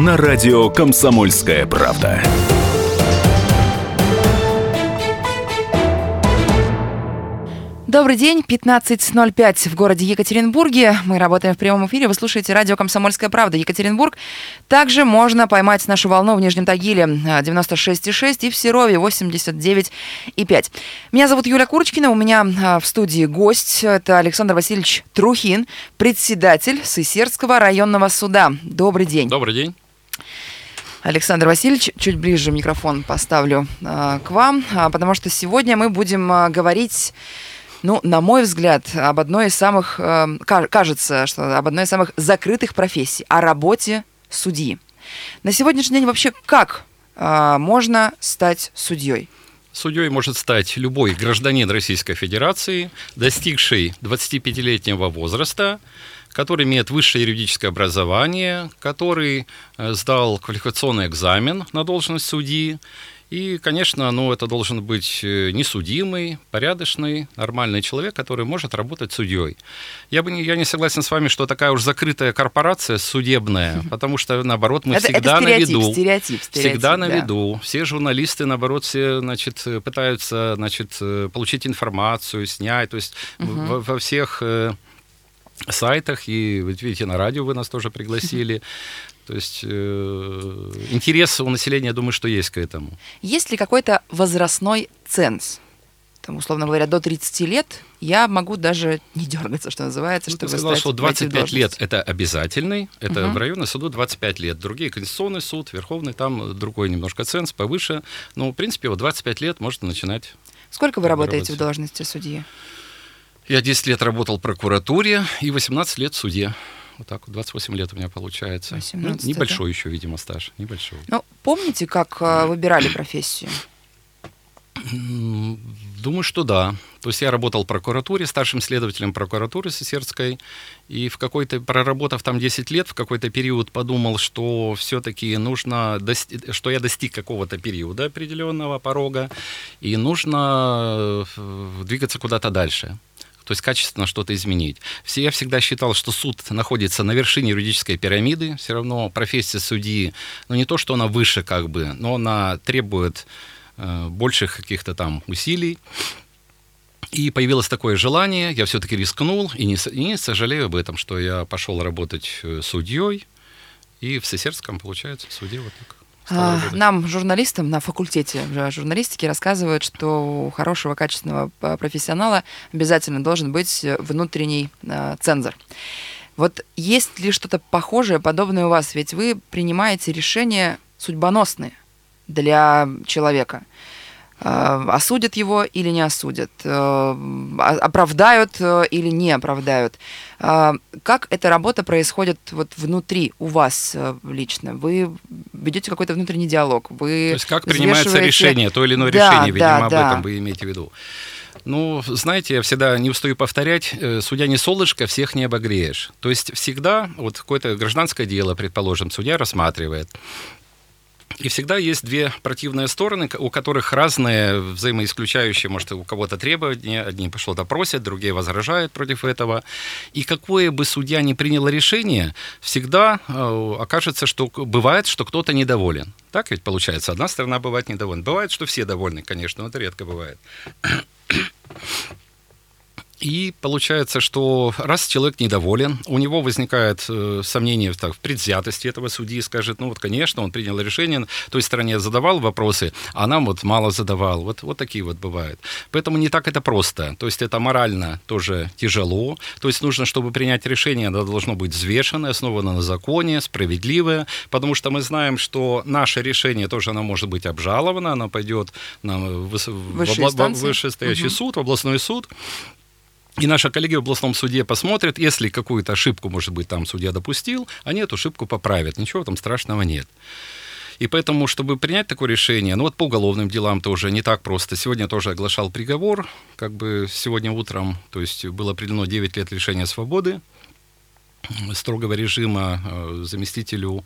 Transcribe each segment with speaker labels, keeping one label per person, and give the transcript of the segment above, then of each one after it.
Speaker 1: На радио «Комсомольская правда».
Speaker 2: Добрый день, 15.05 в городе Екатеринбурге. Мы работаем в прямом эфире. Вы слушаете радио «Комсомольская правда» Екатеринбург. Также можно поймать нашу волну в Нижнем Тагиле 96,6 и в Серове 89,5. Меня зовут Юля Курочкина. У меня а, в студии гость. Это Александр Васильевич Трухин, председатель Сысерского районного суда. Добрый день.
Speaker 3: Добрый день.
Speaker 2: Александр Васильевич, чуть ближе микрофон поставлю а, к вам, а, потому что сегодня мы будем а, говорить, ну, на мой взгляд, об одной из самых, ка- кажется, что об одной из самых закрытых профессий, о работе судьи. На сегодняшний день вообще как можно стать судьей?
Speaker 3: Судьей может стать любой гражданин Российской Федерации, достигший 25-летнего возраста, который имеет высшее юридическое образование, который э, сдал квалификационный экзамен на должность судьи. И, конечно, ну, это должен быть э, несудимый, порядочный, нормальный человек, который может работать судьей. Я, бы не, я не согласен с вами, что такая уж закрытая корпорация судебная, потому что, наоборот, мы
Speaker 2: Это- это
Speaker 3: всегда
Speaker 2: стереотип,
Speaker 3: на виду.
Speaker 2: стереотип, стереотип,
Speaker 3: всегда на
Speaker 2: да.
Speaker 3: виду. Все журналисты, наоборот, все, значит, пытаются, значит, э, получить информацию, снять. То есть во, во всех сайтах, и, вот видите, на радио вы нас тоже пригласили. То есть э, интерес у населения, я думаю, что есть к этому.
Speaker 2: Есть ли какой-то возрастной ценз? Там, условно говоря, до 30 лет я могу даже не дергаться, что называется,
Speaker 3: Ну, ты
Speaker 2: чтобы
Speaker 3: сказал,
Speaker 2: стать-
Speaker 3: что
Speaker 2: войти в
Speaker 3: 25 лет это обязательный, это
Speaker 2: Мгм.
Speaker 3: в районном суду 25 лет. Другие Конституционный суд, Верховный, там другой немножко ценз повыше. Но, в принципе, вот 25 лет можно начинать.
Speaker 2: Сколько вы работаете в должности судьи?
Speaker 3: Я 10 лет работал в прокуратуре и 18 лет в суде. Вот так вот, 28 лет у меня получается.
Speaker 2: 18,
Speaker 3: ну, небольшой еще, видимо, стаж, небольшой.
Speaker 2: Ну, помните, как э, выбирали профессию?
Speaker 3: Думаю, что да. То есть я работал в прокуратуре, старшим следователем прокуратуры Сесерской, и в какой-то, проработав там 10 лет, в какой-то период подумал, что все-таки нужно, дости- что я достиг какого-то периода определенного порога, и нужно э, двигаться куда-то дальше. То есть качественно что-то изменить. Все, я всегда считал, что суд находится на вершине юридической пирамиды. Все равно профессия судьи, ну не то, что она выше как бы, но она требует э, больших каких-то там усилий. И появилось такое желание, я все-таки рискнул, и не, и не сожалею об этом, что я пошел работать э, судьей, и в Сесерском, получается, в суде вот так.
Speaker 2: А. Нам, журналистам, на факультете жу- журналистики рассказывают, что у хорошего, качественного п- профессионала обязательно должен быть э, внутренний э, цензор. Вот есть ли что-то похожее, подобное у вас? Ведь вы принимаете решения судьбоносные для человека. Э, Осудят его или не осудят, э, о- оправдают э, или не оправдают. А, Как эта работа происходит вот внутри у вас лично? Вы ведете какой-то внутренний диалог? Вы
Speaker 3: То есть как принимается
Speaker 2: взвешиваете-
Speaker 3: решение, то или иное
Speaker 2: Да,
Speaker 3: решение, видимо,
Speaker 2: да,
Speaker 3: об
Speaker 2: да.
Speaker 3: этом вы имеете в виду. Ну, знаете, я всегда не устаю повторять, судья не солнышко, всех не обогреешь. То есть всегда, вот какое-то гражданское дело, предположим, судья рассматривает. И всегда есть две противные стороны, у которых разные взаимоисключающие, может, у кого-то требования, одни что-то просят, другие возражают против этого. И какое бы судья ни принял решение, всегда э, окажется, что бывает, что кто-то недоволен. Так ведь получается? Одна сторона бывает недовольна. Бывает, что все довольны, конечно, но это редко бывает. И получается, что раз человек недоволен, у него возникает э, сомнение так, в предвзятости этого судьи, скажет, ну вот, конечно, он принял решение, той стороне задавал вопросы, а нам вот мало задавал. Вот, вот такие вот бывают. Поэтому не так это просто. То есть это морально тоже тяжело. То есть нужно, чтобы принять решение, оно должно быть взвешенное, основано на законе, справедливое, потому что мы знаем, что наше решение тоже оно может быть обжаловано, оно пойдет на выс- в
Speaker 2: Высшие
Speaker 3: обла- вышестоящий
Speaker 2: Мгм.
Speaker 3: суд, в областной суд. И наша коллегия в областном суде посмотрит, если какую-то ошибку, может быть, там судья допустил, они эту ошибку поправят. Ничего там страшного нет. И поэтому, чтобы принять такое решение, ну вот по уголовным делам тоже не так просто. Сегодня тоже оглашал приговор, как бы сегодня утром, то есть было определено 9 лет лишения свободы строгого режима э, заместителю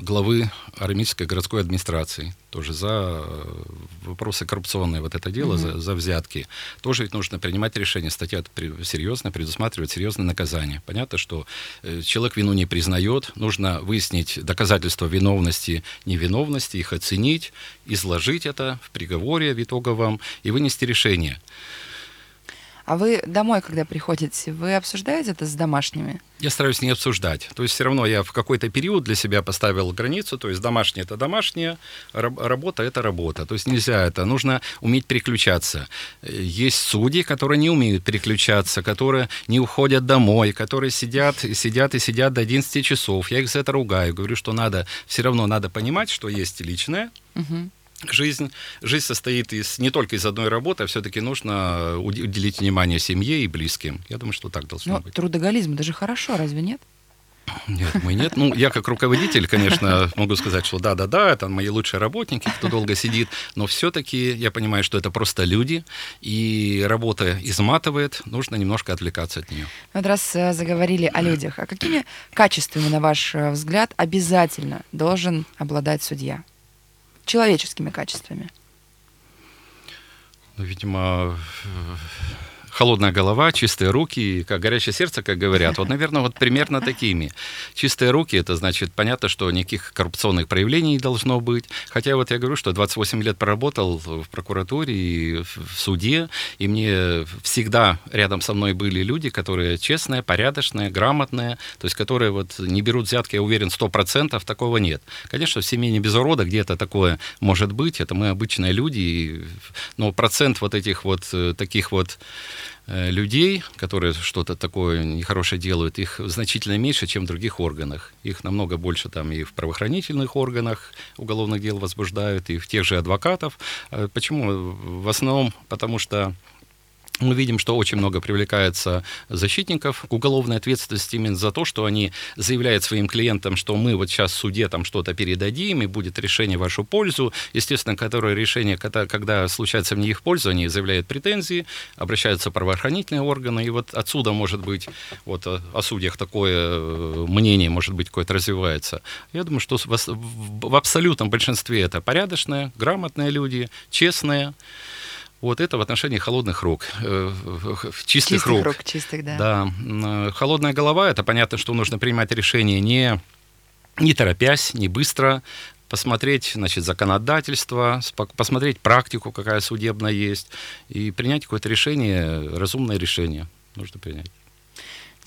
Speaker 3: главы Арамической городской администрации, тоже за э, вопросы коррупционные, вот это дело, mm-hmm. за, за взятки. Тоже ведь нужно принимать решение, статья серьезно предусматривает серьезное наказание. Понятно, что э, человек вину не признает, нужно выяснить доказательства виновности, невиновности, их оценить, изложить это в приговоре в итоговом и вынести решение.
Speaker 2: А вы домой, когда приходите, вы обсуждаете это с домашними?
Speaker 3: Я стараюсь не обсуждать. То есть все равно я в какой-то период для себя поставил границу. То есть домашнее это домашнее, работа это работа. То есть нельзя это. Нужно уметь переключаться. Есть судьи, которые не умеют переключаться, которые не уходят домой, которые сидят и сидят и сидят до 11 часов. Я их за это ругаю. Говорю, что надо, все равно надо понимать, что есть личное, угу жизнь, жизнь состоит из, не только из одной работы, а все-таки нужно уделить внимание семье и близким. Я думаю, что так должно Но быть.
Speaker 2: Трудоголизм, даже хорошо, разве нет?
Speaker 3: Нет, мы нет. Ну, я как руководитель, конечно, могу сказать, что да-да-да, это мои лучшие работники, кто долго сидит, но все-таки я понимаю, что это просто люди, и работа изматывает, нужно немножко отвлекаться от нее.
Speaker 2: Вот раз э, заговорили о людях, а какими качествами, на ваш э, взгляд, обязательно должен обладать судья? Человеческими качествами?
Speaker 3: Ну, видимо, холодная голова, чистые руки, как горячее сердце, как говорят. Вот, наверное, вот примерно такими. Чистые руки, это значит, понятно, что никаких коррупционных проявлений не должно быть. Хотя вот я говорю, что 28 лет проработал в прокуратуре и в суде, и мне всегда рядом со мной были люди, которые честные, порядочные, грамотные, то есть которые вот не берут взятки, я уверен, 100%, такого нет. Конечно, в семье не без урода где-то такое может быть, это мы обычные люди, но процент вот этих вот э, таких вот людей, которые что-то такое нехорошее делают, их значительно меньше, чем в других органах. Их намного больше там и в правоохранительных органах уголовных дел возбуждают, и в тех же адвокатов. Э, почему? В основном потому что мы видим, что очень много привлекается защитников к уголовной ответственности именно за то, что они заявляют своим клиентам, что мы вот сейчас в суде там что-то передадим, и будет решение в вашу пользу. Естественно, которое решение, когда, когда случается в их пользу, они заявляют претензии, обращаются в правоохранительные органы, и вот отсюда может быть, вот о, о судьях такое э, мнение, может быть, какое-то развивается. Я думаю, что в, в абсолютном большинстве это порядочные, грамотные люди, честные, вот это в отношении холодных рук, э, чистых, чистых рук. рук.
Speaker 2: Чистых, да.
Speaker 3: Да. Э, холодная голова, это понятно, что нужно принимать решение не, не торопясь, не быстро, посмотреть, значит, законодательство, посмотреть практику, какая судебная есть, и принять какое-то решение, разумное решение нужно принять.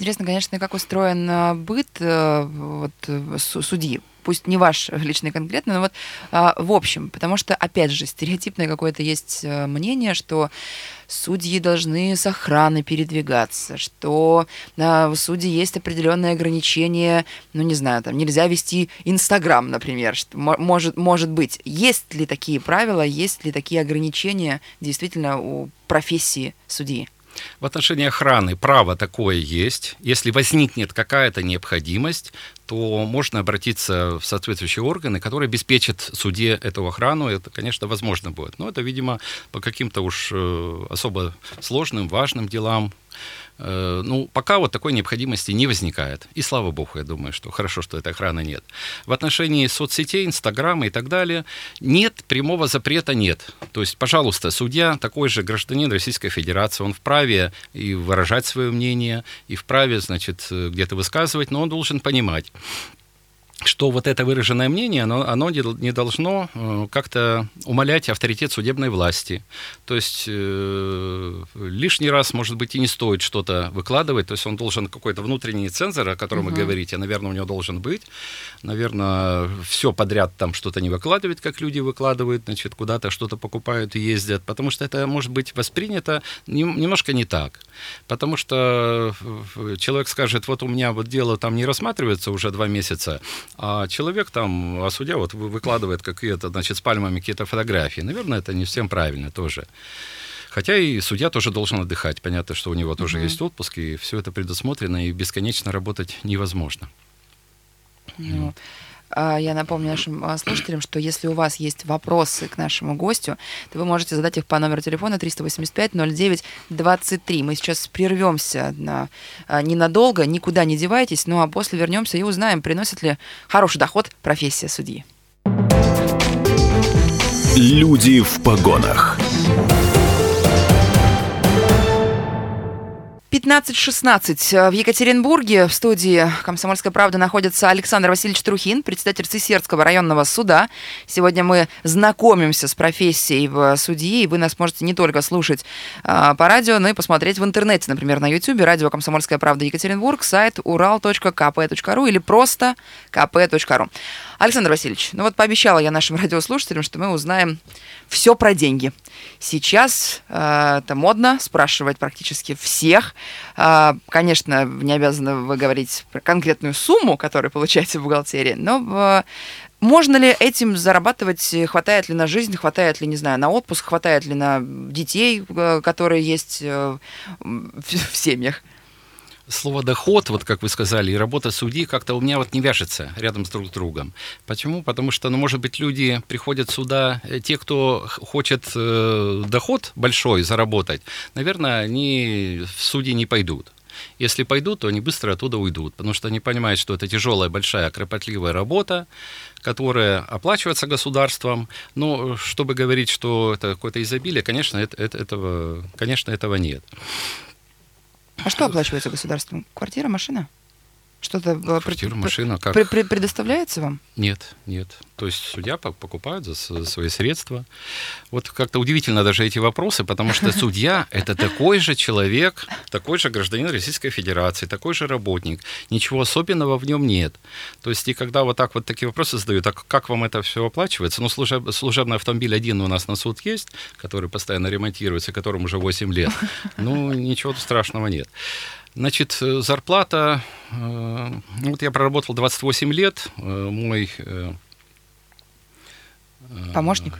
Speaker 2: Интересно, конечно, как устроен э, быт вот, судьи пусть не ваш личный конкретно, но вот а, в общем, потому что, опять же, стереотипное какое-то есть э, мнение, что судьи должны с охраной передвигаться, что а, в суде есть определенные ограничения, ну, не знаю, там нельзя вести Инстаграм, например, что, может, может быть. Есть ли такие правила, есть ли такие ограничения действительно у профессии судьи?
Speaker 3: В отношении охраны право такое есть. Если возникнет какая-то необходимость, то можно обратиться в соответствующие органы, которые обеспечат суде эту охрану. Это, конечно, возможно будет. Но это, видимо, по каким-то уж э, особо сложным, важным делам, ну, пока вот такой необходимости не возникает. И слава богу, я думаю, что хорошо, что этой охраны нет. В отношении соцсетей, Инстаграма и так далее, нет, прямого запрета нет. То есть, пожалуйста, судья такой же гражданин Российской Федерации, он вправе и выражать свое мнение, и вправе, значит, э, где-то высказывать, но он должен понимать, что вот это выраженное мнение, оно, оно не должно э, как-то умалять авторитет судебной власти. То есть э, лишний раз, может быть, и не стоит что-то выкладывать. То есть он должен какой-то внутренний цензор, о котором угу. вы говорите, наверное, у него должен быть. Наверное, все подряд там что-то не выкладывать, как люди выкладывают, значит, куда-то что-то покупают и ездят. Потому что это может быть воспринято не, немножко не так. Потому что э, человек скажет, вот у меня вот дело там не рассматривается уже два месяца, а человек там, а судья вот выкладывает какие-то, значит, с пальмами какие-то фотографии. Наверное, это не всем правильно тоже. Хотя и судья тоже должен отдыхать. Понятно, что у него тоже mm-hmm. есть отпуск, и все это предусмотрено, и бесконечно работать невозможно.
Speaker 2: Ну, А, Я напомню нашим а, слушателям, что если у вас есть вопросы к нашему гостю, то вы можете задать их по номеру телефона 385-09-23. Мы сейчас прервемся на, а, ненадолго, никуда не девайтесь, ну а после вернемся и узнаем, приносит ли хороший доход профессия судьи.
Speaker 1: Люди в погонах.
Speaker 2: 15.16 в Екатеринбурге в студии «Комсомольская правда» находится Александр Васильевич Трухин, председатель Цисердского районного суда. Сегодня мы знакомимся с профессией в судьи, и вы нас можете не только слушать а, по радио, но и посмотреть в интернете, например, на YouTube, радио «Комсомольская правда» Екатеринбург, сайт ural.kp.ru или просто kp.ru. Александр Васильевич, ну вот пообещала я нашим радиослушателям, что мы узнаем все про деньги. Сейчас э, это модно спрашивать практически всех. Э, конечно, не обязаны вы говорить про конкретную сумму, которую получаете в бухгалтерии, но э, можно ли этим зарабатывать? Хватает ли на жизнь, хватает ли, не знаю, на отпуск, хватает ли на детей, э, которые есть э, в, в семьях?
Speaker 3: Слово «доход», вот как вы сказали, и работа судьи как-то у меня вот не вяжется рядом с друг с другом. Почему? Потому что, ну, может быть, люди приходят сюда, э, те, кто хочет э, доход большой заработать, наверное, они в судьи не пойдут. Если пойдут, то они быстро оттуда уйдут, потому что они понимают, что это тяжелая, большая, кропотливая работа, которая оплачивается государством. Но чтобы говорить, что это какое-то изобилие, конечно, это, это, этого, конечно, этого нет.
Speaker 2: А что оплачивается государством? Квартира, машина? Что-то э,
Speaker 3: Квартира,
Speaker 2: пред-
Speaker 3: машина, как?
Speaker 2: пред- пред- предоставляется вам?
Speaker 3: Нет, нет. То есть судья по- покупает за свои средства. Вот как-то удивительно даже эти вопросы, потому что судья – это такой же человек, такой же гражданин Российской Федерации, такой же работник. Ничего особенного в нем нет. То есть и когда вот так вот такие вопросы задают, а как вам это все оплачивается? Ну, служеб- служебный автомобиль один у нас на суд есть, который постоянно ремонтируется, которому уже 8 лет. Ну, ничего страшного нет. Значит, э, зарплата, э, ну, вот я проработал 28 лет, э, мой...
Speaker 2: Помощник?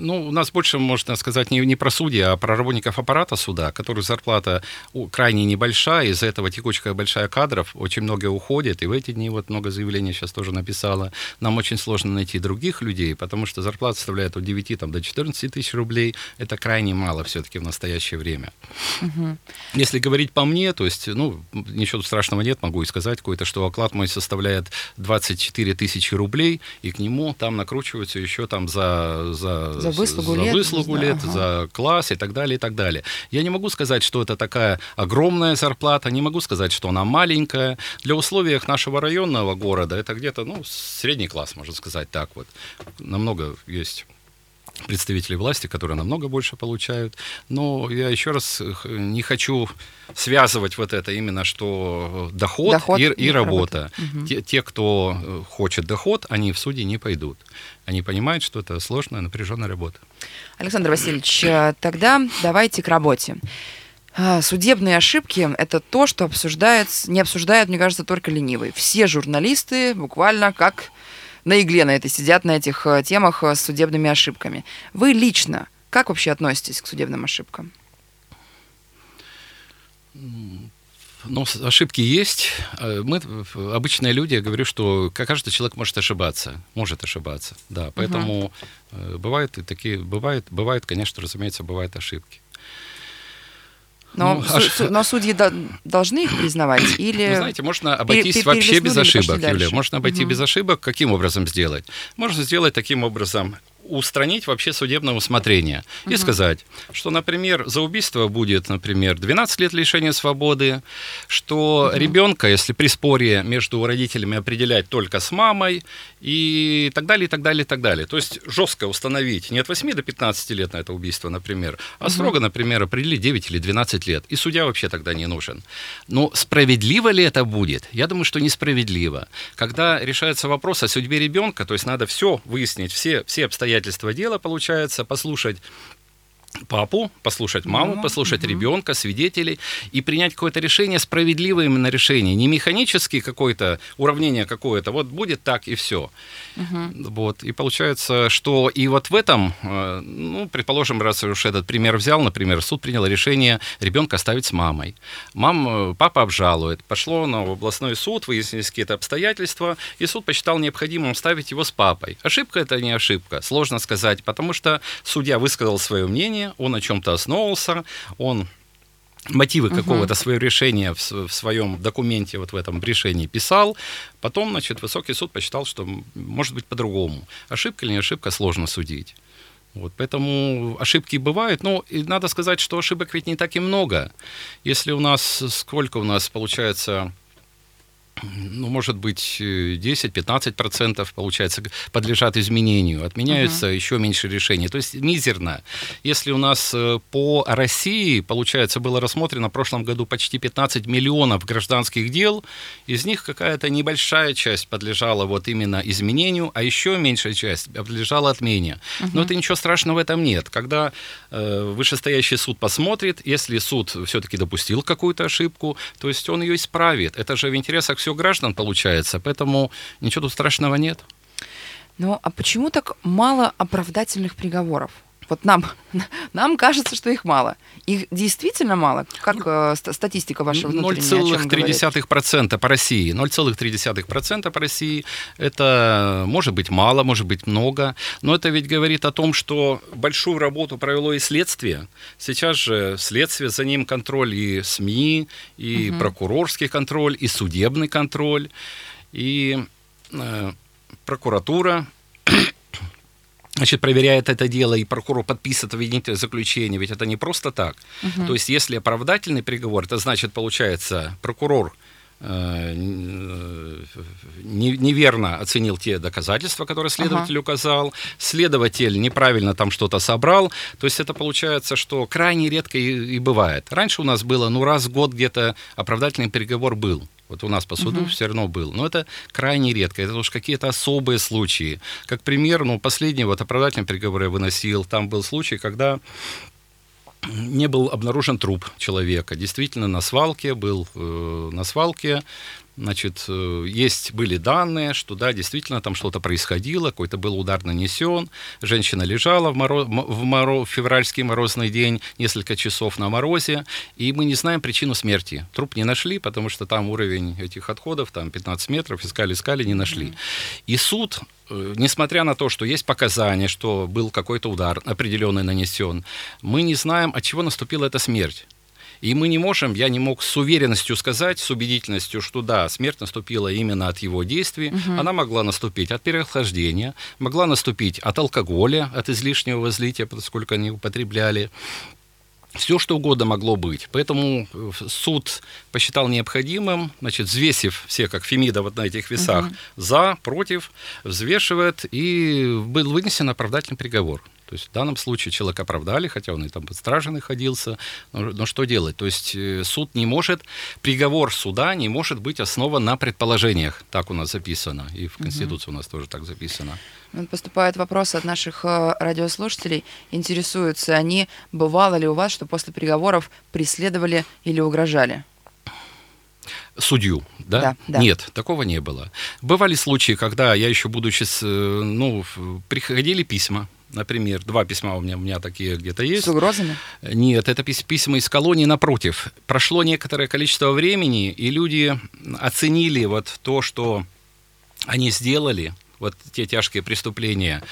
Speaker 3: Ну, у нас больше, можно сказать, не, не про судья, а про работников аппарата суда, которых зарплата крайне небольшая, из-за этого текучка большая кадров, очень много уходит, и в эти дни вот много заявлений сейчас тоже написала. Нам очень сложно найти других людей, потому что зарплата составляет от 9 там, до 14 тысяч рублей, это крайне мало все-таки в настоящее время. Если говорить по мне, то есть, ну, ничего страшного нет, могу и сказать какой-то, что оклад мой составляет 24 тысячи рублей, и к нему там накручиваются еще там за... За,
Speaker 2: За выслугу
Speaker 3: за
Speaker 2: лет,
Speaker 3: выслугу лет,
Speaker 2: ага.
Speaker 3: за класс и так далее, и так далее. Я не могу сказать, что это такая огромная зарплата, не могу сказать, что она маленькая. Для условиях нашего районного города это где-то, ну, средний класс, можно сказать так вот. Намного есть представителей власти, которые намного больше получают. Но я еще раз э, не хочу связывать вот это именно, что доход,
Speaker 2: Доход
Speaker 3: и,
Speaker 2: и
Speaker 3: работа.
Speaker 2: работа. Мгм.
Speaker 3: Те, те, кто э, хочет доход, они в суде не пойдут. Они понимают, что это сложная, напряженная работа.
Speaker 2: Александр Васильевич, э, тогда давайте к работе. Судебные ошибки – это то, что обсуждает, не обсуждает, мне кажется, только ленивый. Все журналисты буквально как на игле на этой сидят, на этих э, темах э, с судебными ошибками. Вы лично как вообще относитесь к судебным ошибкам?
Speaker 3: Ну, ошибки есть. Э, Мы, обычные люди, я говорю, что каждый человек может ошибаться. Может ошибаться, да. Поэтому э, бывают и такие, бывает, бывает, конечно, разумеется, бывают ошибки.
Speaker 2: Но,
Speaker 3: Ну,
Speaker 2: су- су- но судьи до- должны их признавать или...
Speaker 3: Ну, знаете, можно обойтись
Speaker 2: пер-
Speaker 3: вообще без ошибок, Юлия. Можно обойти
Speaker 2: Мгм.
Speaker 3: без ошибок. Каким образом сделать? Можно сделать таким образом устранить вообще судебное усмотрение и сказать, что, например, за убийство будет, например, 12 лет лишения свободы, что ребенка, если при споре между родителями определять только с мамой и так далее, и так далее, и так далее. То есть жестко установить не от 8 до 15 лет на это убийство, например, а строго, например, определить 9 или 12 лет. И судья вообще тогда не нужен. Но справедливо ли это будет? Я думаю, что несправедливо. Когда решается вопрос о судьбе ребенка, то есть надо все выяснить, все, все обстоятельства дела, получается, послушать папу, послушать маму,
Speaker 2: Маму,
Speaker 3: послушать
Speaker 2: мгм.
Speaker 3: ребенка, свидетелей и принять какое-то решение, справедливое именно решение, не механически какое-то уравнение какое-то, вот будет так и все. Вот, и получается, что и вот в этом, э, ну, предположим, раз уж этот пример взял, например, суд принял решение ребенка оставить с мамой. Мам, э, папа обжалует. Пошло на областной суд, выяснились какие-то обстоятельства, и суд посчитал необходимым оставить его с папой. Ошибка это не ошибка, сложно сказать, потому что судья высказал свое мнение, он о чем-то основывался, он мотивы какого-то своего решения в, в своем документе, вот в этом решении писал. Потом, значит, высокий суд посчитал, что может быть по-другому. Ошибка или не ошибка, сложно судить. Вот, поэтому ошибки бывают, но и надо сказать, что ошибок ведь не так и много. Если у нас, сколько у нас получается, ну, может быть, э, 10-15% получается, г- подлежат изменению. Отменяются еще меньше решений. То есть мизерно. Если у нас э, по России, получается, было рассмотрено в прошлом году почти 15 миллионов гражданских дел, из них какая-то небольшая часть подлежала вот именно изменению, а еще меньшая часть подлежала отмене. Но это ничего страшного в этом нет. Когда э, вышестоящий суд посмотрит, если суд все-таки допустил какую-то ошибку, то есть он ее исправит. Это же в интересах всех граждан получается, поэтому ничего тут страшного нет.
Speaker 2: Ну, а почему так мало оправдательных приговоров? Вот нам, нам кажется, что их мало. Их действительно мало? Как э, ста- статистика ваша внутренняя о чем говорит?
Speaker 3: 0,3% по России. 0,3% по России. Это может быть мало, может быть много. Но это ведь говорит о том, что большую работу провело и следствие. Сейчас же следствие, за ним контроль и СМИ, и прокурорский контроль, и судебный контроль, и э, прокуратура значит, проверяет это дело, и прокурор подписывает обвинительное заключение, ведь это не просто так. То есть, если оправдательный приговор, это значит, получается, прокурор э, э, не- неверно оценил те доказательства, которые следователь указал, следователь неправильно там что-то собрал, то есть это получается, что крайне редко и, и бывает. Раньше у нас было, ну, раз в год где-то оправдательный приговор был. Вот у нас по суду все равно был. Но это крайне редко. Это уж какие-то особые случаи. Как пример, ну, последний вот оправдательный приговор я выносил. Там был случай, когда не был обнаружен труп человека. Действительно, на свалке был э, на свалке. Значит, э, есть были данные, что да, действительно там что-то происходило, какой-то был удар нанесен, женщина лежала в, моро, в, моро, в февральский морозный день, несколько часов на морозе, и мы не знаем причину смерти. Труп не нашли, потому что там уровень этих отходов, там 15 метров, искали, искали, не нашли. И суд, э, несмотря на то, что есть показания, что был какой-то удар определенный нанесен, мы не знаем, от чего наступила эта смерть. И мы не можем, я не мог с уверенностью сказать, с убедительностью, что да, смерть наступила именно от его действий. Она могла наступить от переохлаждения, могла наступить от алкоголя, от излишнего возлития, поскольку они употребляли. Все, что угодно могло быть. Поэтому э, суд посчитал необходимым, значит, взвесив все, как Фемида вот на этих весах, за, против, взвешивает, и был вынесен оправдательный приговор. То есть в данном случае человека оправдали, хотя он и там под стражей находился. Но, но что делать? То есть э, суд не может, приговор суда не может быть основан на предположениях. Так у нас записано. И в Конституции у нас тоже так записано.
Speaker 2: Вот Поступают вопросы от наших э, радиослушателей. Интересуются они, бывало ли у вас, что после приговоров преследовали или угрожали?
Speaker 3: судью, да?
Speaker 2: Да, да.
Speaker 3: Нет, такого не было. Бывали случаи, когда я еще будучи, э, ну, приходили письма, например, два письма у меня, у меня такие где-то есть.
Speaker 2: С угрозами?
Speaker 3: Нет, это пис- письма из колонии напротив. Прошло некоторое количество времени, и люди оценили вот то, что они сделали, вот те тяжкие преступления,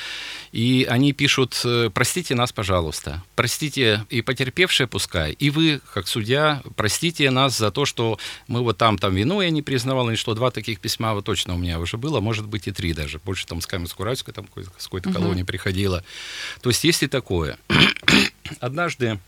Speaker 3: и они пишут, э, простите нас, пожалуйста, простите и потерпевшие пускай, и вы, как судья, простите нас за то, что мы вот там, там вину я не признавал, и что два таких письма вот точно у меня уже было, может быть и три даже, больше там с Каменск-Уральской, там какой-то колонии приходило. То есть есть и такое. Однажды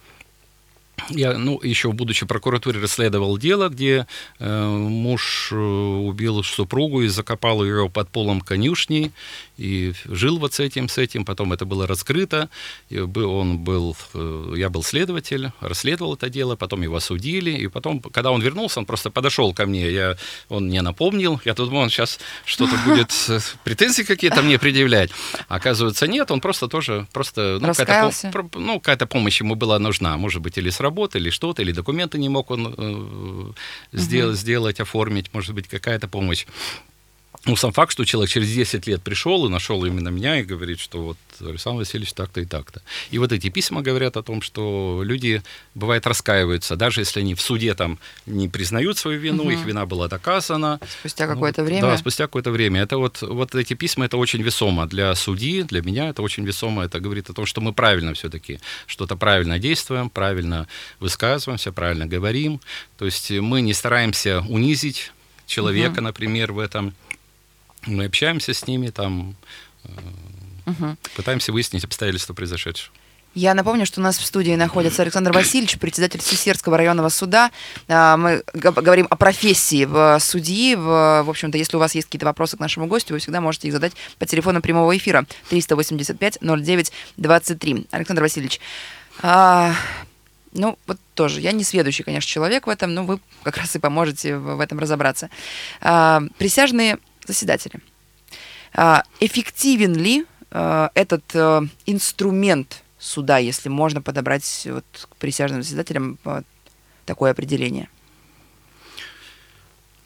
Speaker 3: я, ну, еще будучи в прокуратуре, расследовал дело, где э, муж э, убил супругу и закопал ее под полом конюшни, и жил вот с этим, с этим, потом это было раскрыто, и он был, э, я был следователь, расследовал это дело, потом его осудили, и потом, когда он вернулся, он просто подошел ко мне, я, он мне напомнил, я тут думал, он сейчас что-то будет, э, претензии какие-то мне предъявлять, оказывается, нет, он просто тоже, просто, ну, какая-то, ну, помощь ему была нужна, может быть, или с работы, или что-то, или документы не мог он э, сделать, угу. сделать, оформить, может быть, какая-то помощь ну, сам факт, что человек через 10 лет пришел и нашел именно меня и говорит, что вот Александр Васильевич так-то и так-то. И вот эти письма говорят о том, что люди, бывает, раскаиваются, даже если они в суде там не признают свою вину, угу. их вина была доказана.
Speaker 2: Спустя какое-то время.
Speaker 3: Да, спустя какое-то время. Это вот, вот эти письма, это очень весомо для судьи, для меня это очень весомо. Это говорит о том, что мы правильно все-таки что-то правильно действуем, правильно высказываемся, правильно говорим. То есть мы не стараемся унизить человека, угу. например, в этом мы общаемся с ними, там угу. пытаемся выяснить обстоятельства произошедшего.
Speaker 2: Я напомню, что у нас в студии находится Александр Васильевич, председатель Сесерского районного суда. А, мы говорим о профессии в судьи. В общем-то, если у вас есть какие-то вопросы к нашему гостю, вы всегда можете их задать по телефону прямого эфира 385-09-23. Александр Васильевич, а, ну, вот тоже, я не следующий, конечно, человек в этом, но вы как раз и поможете в этом разобраться. А, присяжные заседатели. А, эффективен ли а, этот а, инструмент суда, если можно подобрать вот к присяжным заседателям такое определение?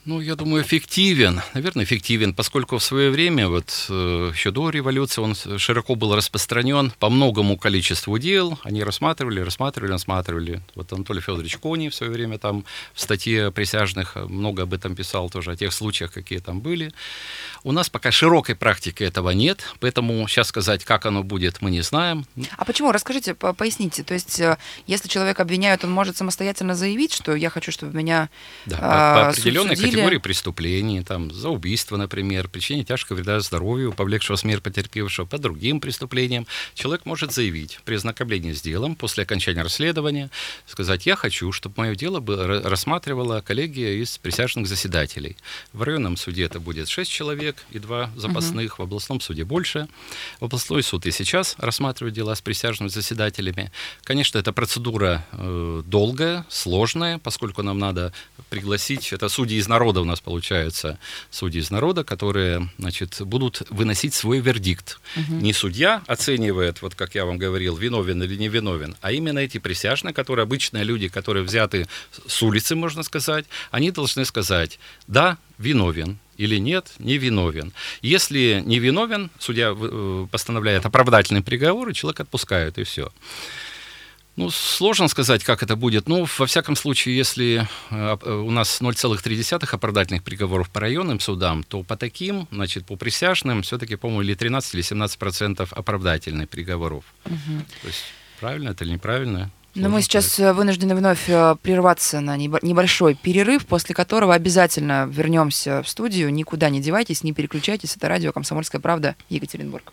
Speaker 3: Ну, я думаю, эффективен. Наверное, эффективен, поскольку в свое время, вот э, еще до революции, он широко был распространен по многому количеству дел. Они рассматривали, рассматривали, рассматривали. Вот Анатолий Федорович Кони в свое время там в статье присяжных много об этом писал тоже, о тех случаях, какие там были. У нас пока широкой практики этого нет, поэтому сейчас сказать, как оно будет, мы не знаем.
Speaker 2: А почему? Расскажите, поясните. То есть, э, если человек обвиняют, он может самостоятельно заявить, что я хочу, чтобы меня
Speaker 3: да, по, по определенной категории преступлений, там, за убийство, например, причинение тяжкого вреда здоровью, повлекшего смерть потерпевшего, по другим преступлениям, человек может заявить при ознакомлении с делом после окончания расследования, сказать, я хочу, чтобы мое дело было, рассматривала коллегия из присяжных заседателей. В районном суде это будет 6 человек, и два запасных, угу. в областном суде больше. В областной суд и сейчас рассматривает дела с присяжными заседателями. Конечно, эта процедура э, долгая, сложная, поскольку нам надо пригласить, это судьи из народа у нас получается, судьи из народа, которые, значит, будут выносить свой вердикт. Угу. Не судья оценивает, вот как я вам говорил, виновен или не виновен, а именно эти присяжные, которые обычные люди, которые взяты с улицы, можно сказать, они должны сказать, да, виновен, или нет, не виновен. Если не виновен, судья э, постановляет оправдательный приговор, и человек отпускают, и все. Ну, сложно сказать, как это будет. Ну, во всяком случае, если э, э, у нас 0,3 оправдательных приговоров по районным судам, то по таким, значит, по присяжным, все-таки, по-моему, или 13, или 17 процентов оправдательных приговоров. Угу. То есть, правильно это или неправильно?
Speaker 2: Но мы сейчас сказать. вынуждены вновь э, прерваться на небольшой перерыв, после которого обязательно вернемся в студию. Никуда не девайтесь, не переключайтесь. Это радио «Комсомольская правда» Екатеринбург.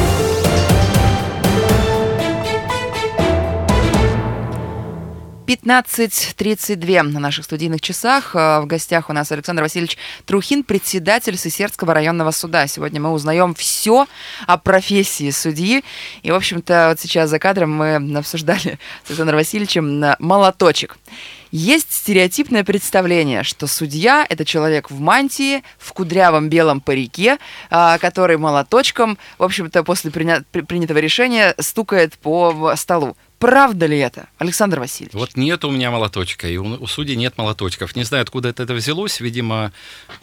Speaker 2: 15.32 на наших студийных часах. Э, в гостях у нас Александр Васильевич Трухин, председатель Сысердского районного суда. Сегодня мы узнаем все о профессии судьи. И, в общем-то, вот сейчас за кадром мы обсуждали с Александром Васильевичем молоточек. Есть стереотипное представление, что судья – это человек в мантии, в кудрявом белом парике, а, который молоточком, в общем-то, после принятого решения стукает по столу. Правда ли это, Александр Васильевич?
Speaker 3: Вот нет у меня молоточка, и у, у судей нет молоточков. Не знаю, откуда это, это взялось, видимо,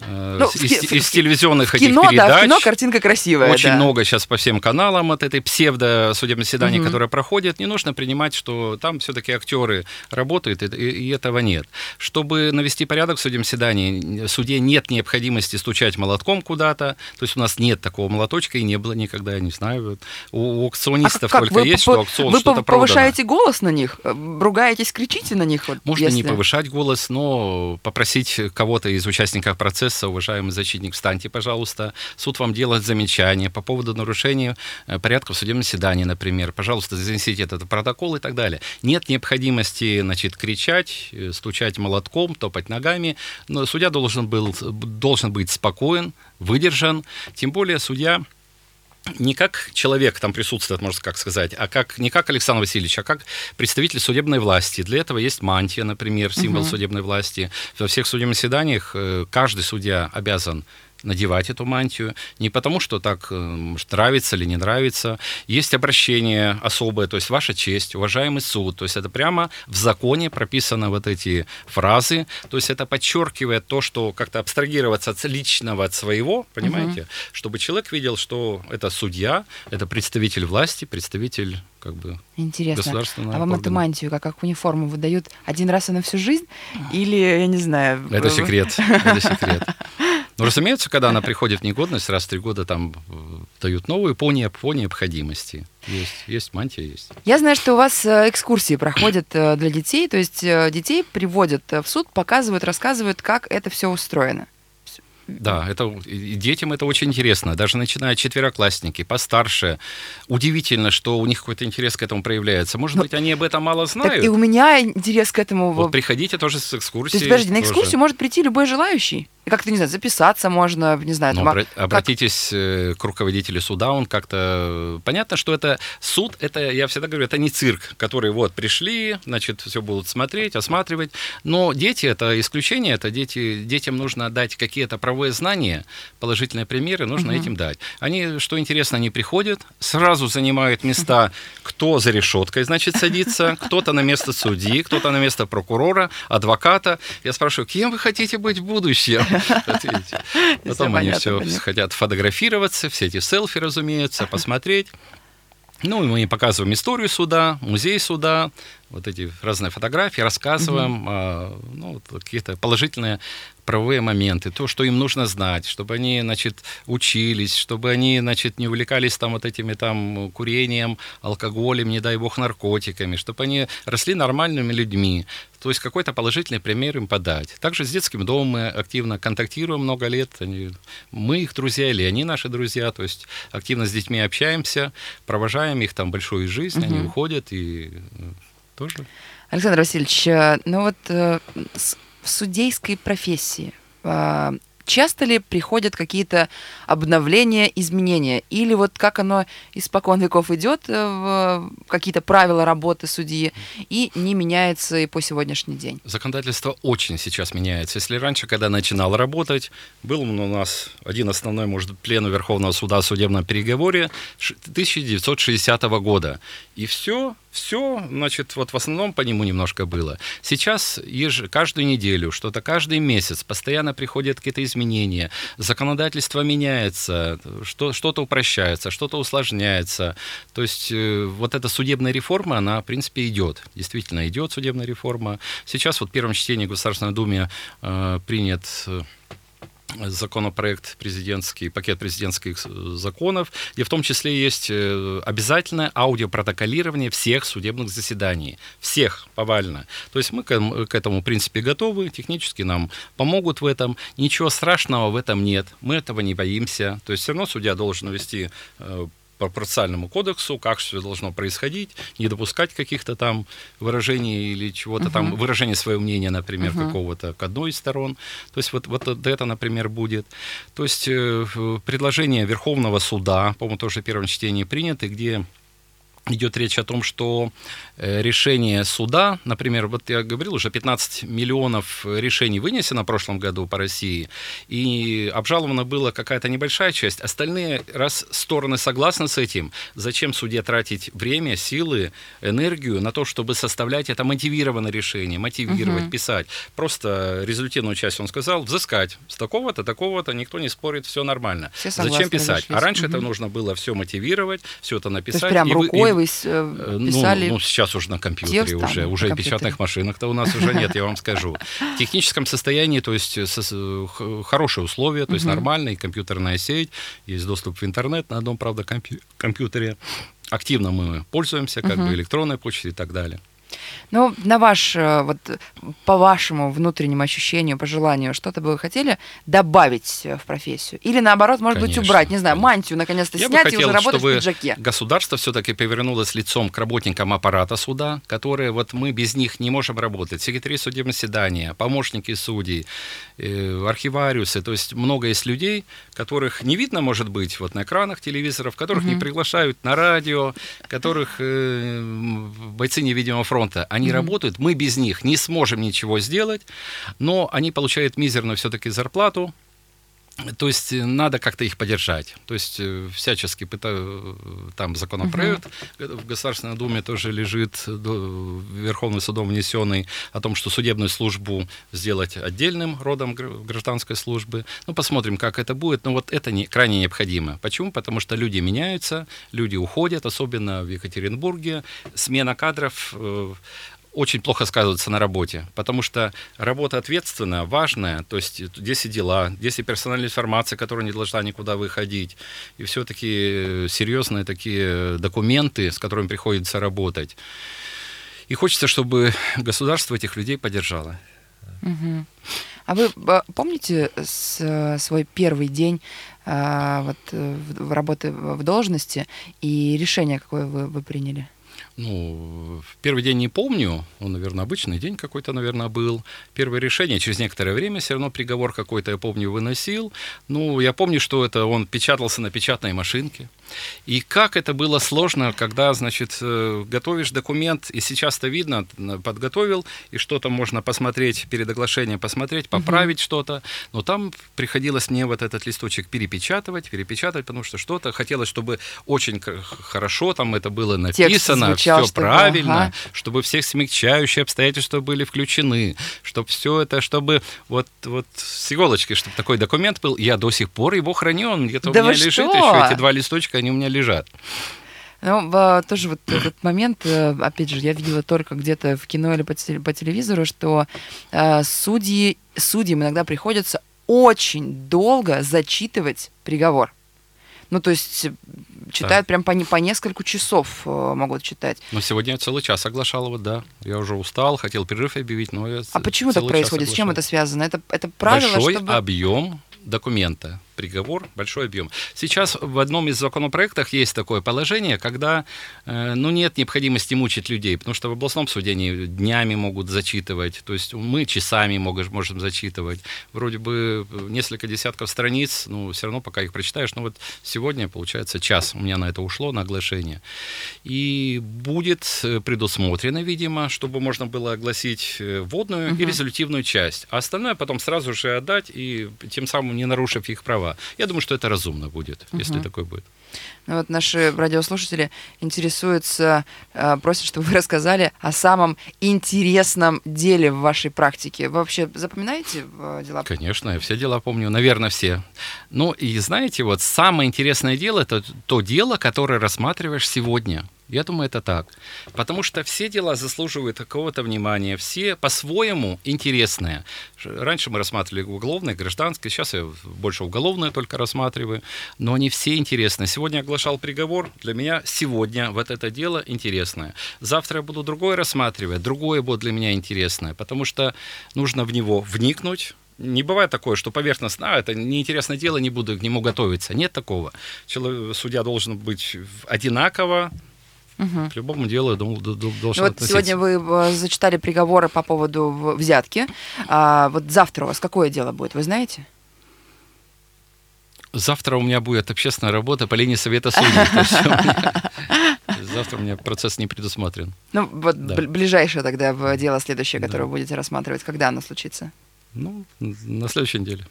Speaker 3: э, ну, из, в, из телевизионных в
Speaker 2: этих
Speaker 3: кино,
Speaker 2: передач. Да, в кино картинка красивая.
Speaker 3: Очень
Speaker 2: да.
Speaker 3: много сейчас по всем каналам от этой псевдо судебной заседания, угу. которое проходит. Не нужно принимать, что там все-таки актеры работают, и, и этого нет. Чтобы навести порядок в судебном заседании, суде нет необходимости стучать молотком куда-то. То есть у нас нет такого молоточка, и не было никогда, я не знаю. У, у аукционистов а как, только вы, есть, что аукцион что-то продано
Speaker 2: повышаете голос на них, э, ругаетесь, кричите на них. Вот,
Speaker 3: Можно не
Speaker 2: если-
Speaker 3: повышать голос, но попросить кого-то из участников процесса, уважаемый защитник, встаньте, пожалуйста. Суд вам делает замечание по поводу нарушения э, порядка в судебном заседании, например. Пожалуйста, занесите этот протокол и так далее. Нет необходимости, значит, кричать, э, стучать молотком, топать ногами. Но судья должен, был, должен быть спокоен, выдержан. Тем более судья не как человек там присутствует, можно как сказать, а как не как Александр Васильевич, а как представитель судебной власти. Для этого есть мантия, например, символ судебной власти. Во всех судебных заседаниях э, каждый судья обязан надевать эту мантию, не потому, что так э, может, нравится или не нравится. Есть обращение особое, то есть ваша честь, уважаемый суд, то есть это прямо в законе прописаны вот эти фразы, то есть это подчеркивает то, что как-то абстрагироваться от личного, от своего, понимаете, чтобы человек видел, что это судья, это представитель власти, представитель как бы
Speaker 2: Интересно.
Speaker 3: государственного
Speaker 2: А вам эту
Speaker 3: органа.
Speaker 2: мантию, как, как униформу, выдают один раз и на всю жизнь? Или, я не знаю...
Speaker 3: Это секрет, это секрет. Но, разумеется, когда она приходит в негодность, раз в три года там э, дают новую по, не- по необходимости. Есть, есть мантия, есть.
Speaker 2: Я знаю, что у вас э, экскурсии проходят э, для детей, то есть детей приводят в суд, показывают, рассказывают, как это все устроено.
Speaker 3: Да, это, и детям это очень интересно. Даже начиная четвероклассники, постарше. Удивительно, что у них какой-то интерес к этому проявляется. Может
Speaker 2: Но-
Speaker 3: быть, они об этом мало
Speaker 2: Так
Speaker 3: знают.
Speaker 2: и у меня интерес к этому.
Speaker 3: Вот приходите тоже с
Speaker 2: то
Speaker 3: экскурсией.
Speaker 2: есть, подожди, на
Speaker 3: тоже.
Speaker 2: экскурсию может прийти любой желающий. И как-то, не знаю, записаться можно, не знаю,
Speaker 3: Ну,
Speaker 2: там, а
Speaker 3: обра-
Speaker 2: как-
Speaker 3: обратитесь э, к руководителю суда, он как-то... Понятно, что это суд, это, я всегда говорю, это не цирк, который вот пришли, значит, все будут смотреть, осматривать. Но дети, это исключение, это дети, детям нужно дать какие-то правовые знания, положительные примеры нужно этим дать. Они, что интересно, они приходят, сразу занимают места, кто за решеткой, значит, садится, кто-то на место судьи, кто-то на место прокурора, адвоката. Я спрашиваю, кем вы хотите быть в будущем? Вот видите. Потом они все хотят фотографироваться, все эти селфи, разумеется, посмотреть. Ну, и мы показываем историю суда, музей суда, вот эти разные фотографии, рассказываем а, ну, какие-то положительные правовые моменты, то, что им нужно знать, чтобы они, значит, учились, чтобы они, значит, не увлекались там вот этими там курением, алкоголем, не дай бог, наркотиками, чтобы они росли нормальными людьми. То есть какой-то положительный пример им подать. Также с детским домом мы активно контактируем много лет. Они, мы их друзья или они наши друзья. То есть активно с детьми общаемся, провожаем их там большую жизнь, они уходят и тоже.
Speaker 2: Александр Васильевич, э, ну вот э, в судейской профессии э, часто ли приходят какие-то обновления, изменения? Или вот как оно испокон веков идет, э, в какие-то правила работы судьи, и не меняется и по сегодняшний день?
Speaker 3: Законодательство очень сейчас меняется. Если раньше, когда начинал работать, был у нас один основной, может, плену Верховного суда о судебном переговоре ш- 1960 года. И все, все, значит, вот в основном по нему немножко было. Сейчас еж- каждую неделю, что-то каждый месяц постоянно приходят какие-то изменения. Законодательство меняется, что, что-то упрощается, что-то усложняется. То есть э, вот эта судебная реформа, она, в принципе, идет. Действительно идет судебная реформа. Сейчас вот в первом чтении в Государственной Думе э, принят э, законопроект президентский, пакет президентских э, законов, где в том числе есть э, обязательное аудиопротоколирование всех судебных заседаний. Всех, повально. То есть мы к, эм- к этому, в принципе, готовы, технически нам помогут в этом. Ничего страшного в этом нет. Мы этого не боимся. То есть все равно судья должен вести э, по процессуальному кодексу, как все должно происходить, не допускать каких-то там выражений или чего-то там, выражения своего мнения, например, какого-то к одной из сторон. То есть вот, вот это, например, будет. То есть э, предложение Верховного суда, по-моему, тоже в первом чтении приняты, где идет речь о том, что э, решение суда, например, вот я говорил, уже 15 миллионов решений вынесено в прошлом году по России, и обжалована была какая-то небольшая часть. Остальные, раз стороны согласны с этим, зачем суде тратить время, силы, энергию на то, чтобы составлять это мотивированное решение, мотивировать, писать. Просто результативную часть он сказал, взыскать с такого-то, такого-то, никто не спорит, все нормально.
Speaker 2: Все
Speaker 3: зачем писать? А
Speaker 2: разошлись.
Speaker 3: раньше это
Speaker 2: Мгм.
Speaker 3: нужно было все мотивировать, все это написать.
Speaker 2: прям
Speaker 3: и
Speaker 2: рукой
Speaker 3: и
Speaker 2: вы э,
Speaker 3: Э, ну,
Speaker 2: писали...
Speaker 3: Ну, сейчас уже на компьютере,
Speaker 2: текст, там,
Speaker 3: уже,
Speaker 2: на
Speaker 3: уже печатных машинок-то у нас уже нет, я вам скажу. В техническом состоянии, то есть э, хорошие условия, то есть нормальная компьютерная сеть, есть доступ в интернет на одном, правда, компью- компьютере. Активно мы пользуемся, как бы электронной почтой и так далее.
Speaker 2: Ну, на ваш, э, вот по вашему внутреннему ощущению, по желанию, что-то бы вы хотели добавить э, в профессию? Или наоборот, может быть,
Speaker 3: Конечно,
Speaker 2: убрать, не знаю,
Speaker 3: конечно.
Speaker 2: мантию наконец-то
Speaker 3: Я бы
Speaker 2: снять и
Speaker 3: хотел,
Speaker 2: уже работать в пиджаке?
Speaker 3: государство все-таки повернулось лицом к работникам аппарата суда, которые вот мы без них не можем работать. Секретари судебного заседания, помощники судей, э, архивариусы, то есть много есть людей, которых не видно, может быть, вот на экранах телевизоров, которых не приглашают на радио, которых э, бойцы невидимого фронта, они работают, мы без них не сможем ничего сделать, но они получают мизерную все-таки зарплату, то есть э, надо как-то их поддержать. То есть э, всячески пытаю, э, там законопроект в Государственной Думе тоже лежит, Верховным судом внесенный, о том, что судебную службу сделать отдельным родом гр- гражданской службы. Ну, посмотрим, как это будет. Но вот это не, крайне необходимо. Почему? Потому что люди меняются, люди уходят, особенно в Екатеринбурге. Смена кадров очень плохо сказывается на работе, потому что работа ответственная, важная, то есть здесь и дела, здесь и персональная информация, которая не должна никуда выходить, и все-таки серьезные такие документы, с которыми приходится работать. И хочется, чтобы государство этих людей поддержало.
Speaker 2: Мгм. А вы э, помните э, свой первый день э, вот, э, работы в должности и решение, какое вы, вы приняли?
Speaker 3: Ну, первый день не помню, он, наверное, обычный день какой-то, наверное, был. Первое решение, через некоторое время все равно приговор какой-то, я помню, выносил. Ну, я помню, что это он печатался на печатной машинке. И как это было сложно, когда, значит, э, готовишь документ, и сейчас-то видно, подготовил, и что-то можно посмотреть перед оглашением, посмотреть, поправить что-то. Но там приходилось мне вот этот листочек перепечатывать, перепечатывать, потому что что-то хотелось, чтобы очень хорошо там это было написано,
Speaker 2: звучал,
Speaker 3: все
Speaker 2: чтобы,
Speaker 3: правильно,
Speaker 2: ага.
Speaker 3: чтобы все смягчающие обстоятельства были включены, чтобы все это, чтобы вот, вот с иголочки, чтобы такой документ был. Я до сих пор его храню, он где-то
Speaker 2: Да
Speaker 3: у меня лежит
Speaker 2: что?
Speaker 3: еще, эти два листочка, они у меня лежат.
Speaker 2: Ну, в- тоже вот этот момент, э, опять же, я видела только где-то в кино или по, теле- по телевизору, что э, судьи, судьям иногда приходится очень долго зачитывать приговор. Ну, то есть э, читают прям по, не- по несколько часов э, могут читать.
Speaker 3: Но сегодня я целый час оглашал его, да. Я уже устал, хотел перерыв объявить, но я
Speaker 2: А почему так происходит? С чем это связано? Это, это правило,
Speaker 3: Большой
Speaker 2: чтобы...
Speaker 3: объем документа, приговор, большой объем. Сейчас в одном из законопроектов есть такое положение, когда э, ну, нет необходимости мучить людей, потому что в областном суде они днями могут зачитывать, то есть мы часами можем, можем зачитывать. Вроде бы несколько десятков страниц, ну, все равно пока их прочитаешь, ну вот сегодня, получается, час у меня на это ушло, на оглашение. И будет э, предусмотрено, видимо, чтобы можно было огласить э, вводную и резолютивную часть, а остальное потом сразу же отдать, и тем самым не нарушив их права. Я думаю, что это разумно будет, если такое будет.
Speaker 2: Ну, вот наши радиослушатели интересуются, э, просят, чтобы вы рассказали о самом интересном деле в вашей практике. Вы вообще запоминаете э, дела?
Speaker 3: Конечно, я все дела помню, наверное, все. Ну и знаете, вот самое интересное дело это то дело, которое рассматриваешь сегодня. Я думаю, это так. Потому что все дела заслуживают какого-то внимания, все по-своему интересные. Раньше мы рассматривали уголовное, гражданское, сейчас я больше уголовное только рассматриваю, но они все интересны. Сегодня оглашал приговор, для меня сегодня вот это дело интересное. Завтра я буду другое рассматривать, другое будет для меня интересное, потому что нужно в него вникнуть, не бывает такое, что поверхностно, а, это неинтересное дело, не буду к нему готовиться. Нет такого. Человек, судья должен быть одинаково,
Speaker 2: Мгм.
Speaker 3: к любому делу дол- дол- дол- должен
Speaker 2: вот
Speaker 3: относиться.
Speaker 2: сегодня вы э, зачитали приговоры по поводу взятки. А вот завтра у вас какое дело будет, вы знаете?
Speaker 3: Завтра у меня будет общественная работа по линии Совета судей. Завтра у меня процесс не предусмотрен.
Speaker 2: Ну, вот
Speaker 3: Да.
Speaker 2: ближайшее тогда дело следующее, которое
Speaker 3: Да.
Speaker 2: вы будете рассматривать, когда оно случится?
Speaker 3: Ну, на следующей неделе.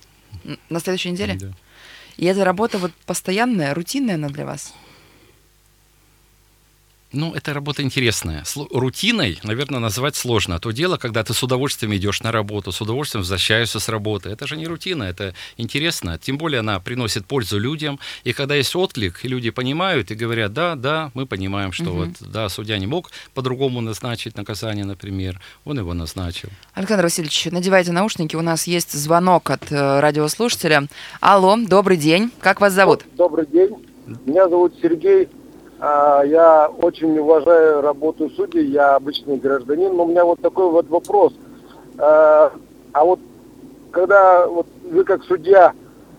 Speaker 2: На следующей неделе?
Speaker 3: Да.
Speaker 2: И эта работа вот постоянная, рутинная она для вас?
Speaker 3: Ну, эта работа интересная. Сло- рутиной, наверное, назвать сложно. То дело, когда ты с удовольствием идешь на работу, с удовольствием возвращаешься с работы. Это же не рутина, это интересно. Тем более она приносит пользу людям. И когда есть отклик, и люди понимают и говорят, да, да, мы понимаем, что вот, да, судья не мог по-другому назначить наказание, например. Он его назначил.
Speaker 2: Александр Васильевич, надевайте наушники, у нас есть звонок от э, радиослушателя. Алло, добрый день, как вас зовут?
Speaker 4: Добрый день. Меня зовут Сергей. А, Я очень уважаю работу судей, я обычный гражданин, но у меня вот такой вот вопрос. А а вот когда вот вы как судья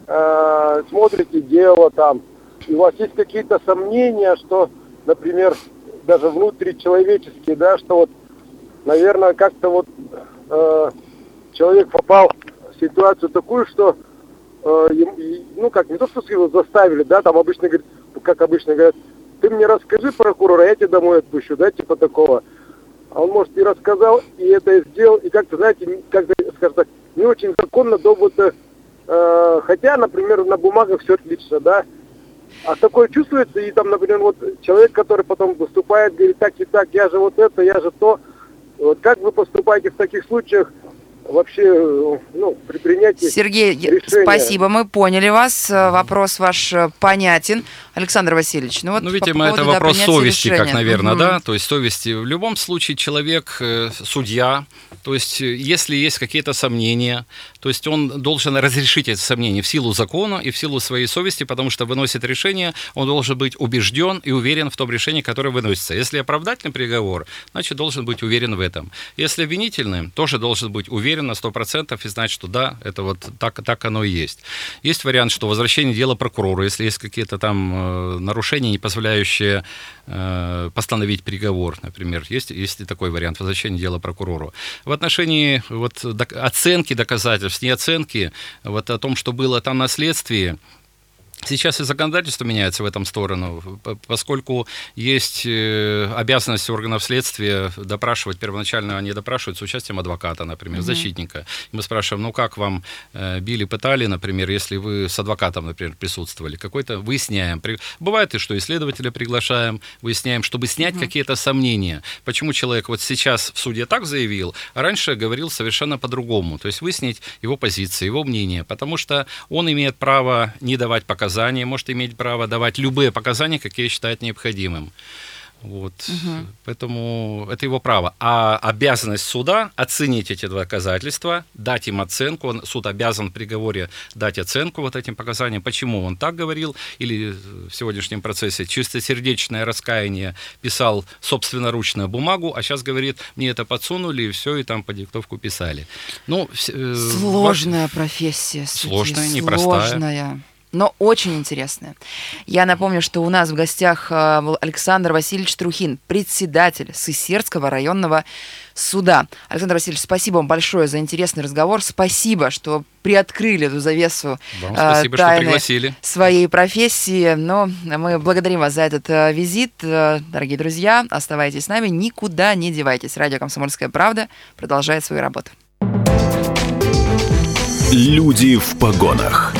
Speaker 4: а, смотрите дело там, и у вас есть какие-то сомнения, что, например, даже внутричеловеческие, да, что вот, наверное, как-то вот человек попал в ситуацию такую, что ну как, не то, что его заставили, да, там обычно говорят, как обычно говорят, ты мне расскажи, прокурор, а я тебя домой отпущу, да, типа такого. А он, может, и рассказал, и это сделал, и как-то, знаете, как-то, скажем так, не очень законно, доводы, э, хотя, например, на бумагах все отлично, да, а такое чувствуется, и там, например, вот человек, который потом выступает, говорит, так и так, я же вот это, я же то. Вот как вы поступаете в таких случаях вообще, э, ну, при принятии
Speaker 2: Сергей,
Speaker 4: решения?
Speaker 2: спасибо, мы поняли вас. Э, Вопрос ваш э, понятен. Александр Васильевич, ну вот
Speaker 3: Ну,
Speaker 2: по
Speaker 3: видимо, это
Speaker 2: поводу, да,
Speaker 3: вопрос совести, как,
Speaker 2: решения.
Speaker 3: наверное,
Speaker 2: Мгм.
Speaker 3: да, то есть совести. В любом случае человек, судья, то есть если есть какие-то сомнения, то есть он должен разрешить эти сомнения в силу закона и в силу своей совести, потому что выносит решение, он должен быть убежден и уверен в том решении, которое выносится. Если оправдательный приговор, значит, должен быть уверен в этом. Если обвинительный, тоже должен быть уверен на 100% и знать, что да, это вот так, так оно и есть. Есть вариант, что возвращение дела прокурору, если есть какие-то там э, нарушения, не позволяющие э, постановить приговор, например. Есть, есть и такой вариант возвращения дела прокурору. В отношении вот, оценки доказательств, не оценки, вот о том, что было там на следствии, Сейчас и законодательство меняется в этом сторону, поскольку есть э, обязанность органов следствия допрашивать, первоначально они допрашивают с участием адвоката, например, защитника. И мы спрашиваем, ну как вам э, били, пытали, например, если вы с адвокатом, например, присутствовали, какой-то выясняем. Бывает и что исследователя приглашаем, выясняем, чтобы снять какие-то сомнения. Почему человек вот сейчас в суде так заявил, а раньше говорил совершенно по-другому. То есть выяснить его позиции, его мнение, потому что он имеет право не давать показания, может иметь право давать любые показания, какие считает необходимым. Вот. Поэтому это его право. А обязанность суда оценить эти доказательства, дать им оценку. Он, суд обязан в приговоре дать оценку вот этим показаниям, почему он так говорил, или в сегодняшнем процессе чистосердечное раскаяние писал собственноручно бумагу, а сейчас говорит, мне это подсунули, и все, и там по диктовку писали. Ну, э,
Speaker 2: Сложная профессия. судьи,
Speaker 3: Сложная, непростая.
Speaker 2: Сложная. Но очень интересная. Я напомню, что у нас в гостях э, был Александр Васильевич Трухин, председатель Сысердского районного суда. Александр Васильевич, спасибо вам большое за интересный разговор. Спасибо, что приоткрыли эту завесу
Speaker 3: Вам
Speaker 2: э,
Speaker 3: спасибо, что
Speaker 2: тайны
Speaker 3: пригласили.
Speaker 2: своей профессии. Но мы благодарим вас за этот э, визит. Э, Дорогие друзья, оставайтесь с нами, никуда не девайтесь. Радио «Комсомольская правда» продолжает свою работу.
Speaker 1: Люди в погонах.